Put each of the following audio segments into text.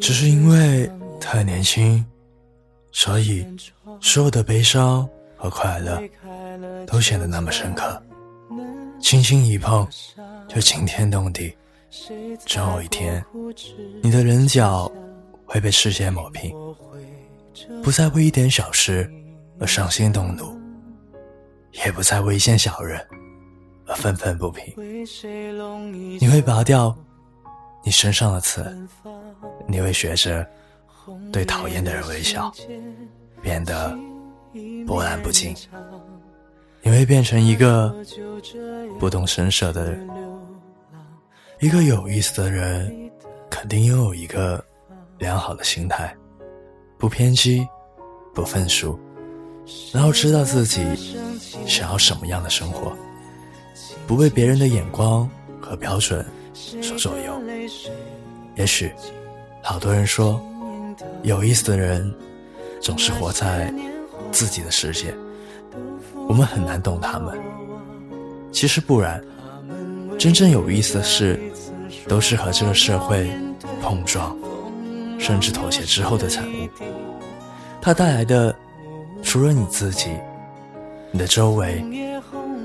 只是因为太年轻，所以所有的悲伤和快乐都显得那么深刻。轻轻一碰，就惊天动地。总有一天，你的棱角会被时间磨平，不再为一点小事而伤心动怒，也不再为一件小人而愤愤不平。你会拔掉你身上的刺，你会学着对讨厌的人微笑，变得波澜不惊。你会变成一个不动声色的人。一个有意思的人，肯定拥有一个良好的心态，不偏激，不愤俗，然后知道自己想要什么样的生活，不被别人的眼光和标准所左右。也许，好多人说，有意思的人总是活在自己的世界，我们很难懂他们。其实不然。真正有意思的事，都是和这个社会碰撞，甚至妥协之后的产物。它带来的，除了你自己，你的周围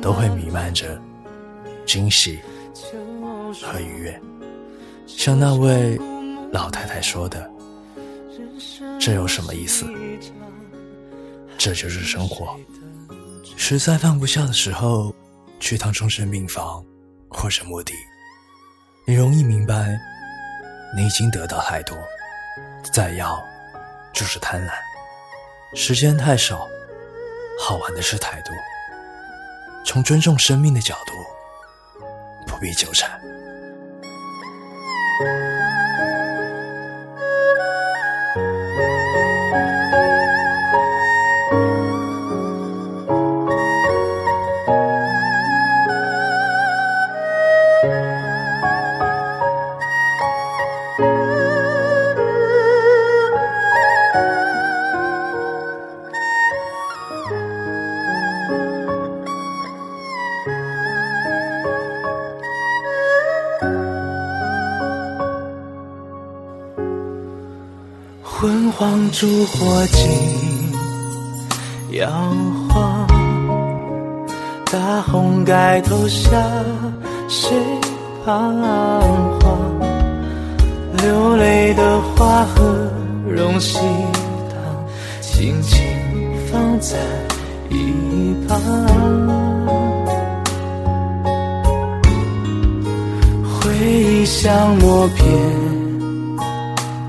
都会弥漫着惊喜和愉悦。像那位老太太说的：“这有什么意思？这就是生活。实在放不下的时候，去趟终身病房。”或者墓地，你容易明白，你已经得到太多，再要就是贪婪。时间太少，好玩的事太多。从尊重生命的角度，不必纠缠。啊。昏黄烛火尽摇晃，大红盖头下谁彷徨？流泪的花和荣喜糖，轻轻放在一旁。回忆像默片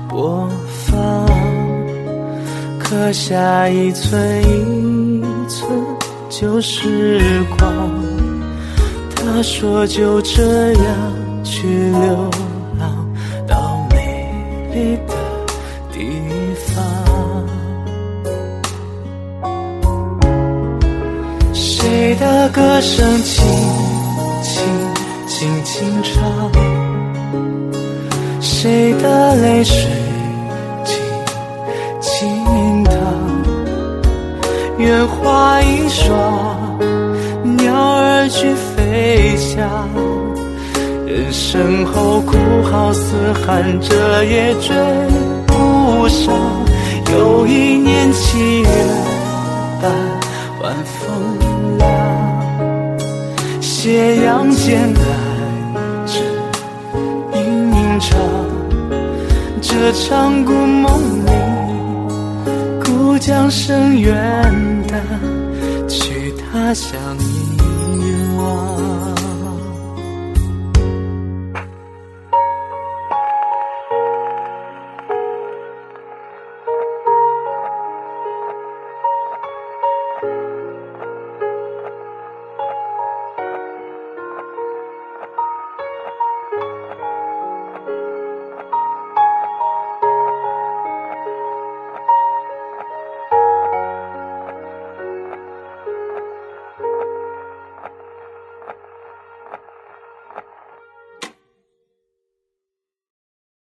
播。刻下一寸一寸旧时光。他说就这样去流浪到美丽的地方。谁的歌声轻轻轻轻唱？谁的泪水？愿花一双，鸟儿去飞翔。人生后哭号嘶喊，着也追不上。又一年七月半，晚风凉，斜阳渐来至阴影长。这场故梦里，将深远。的去他乡。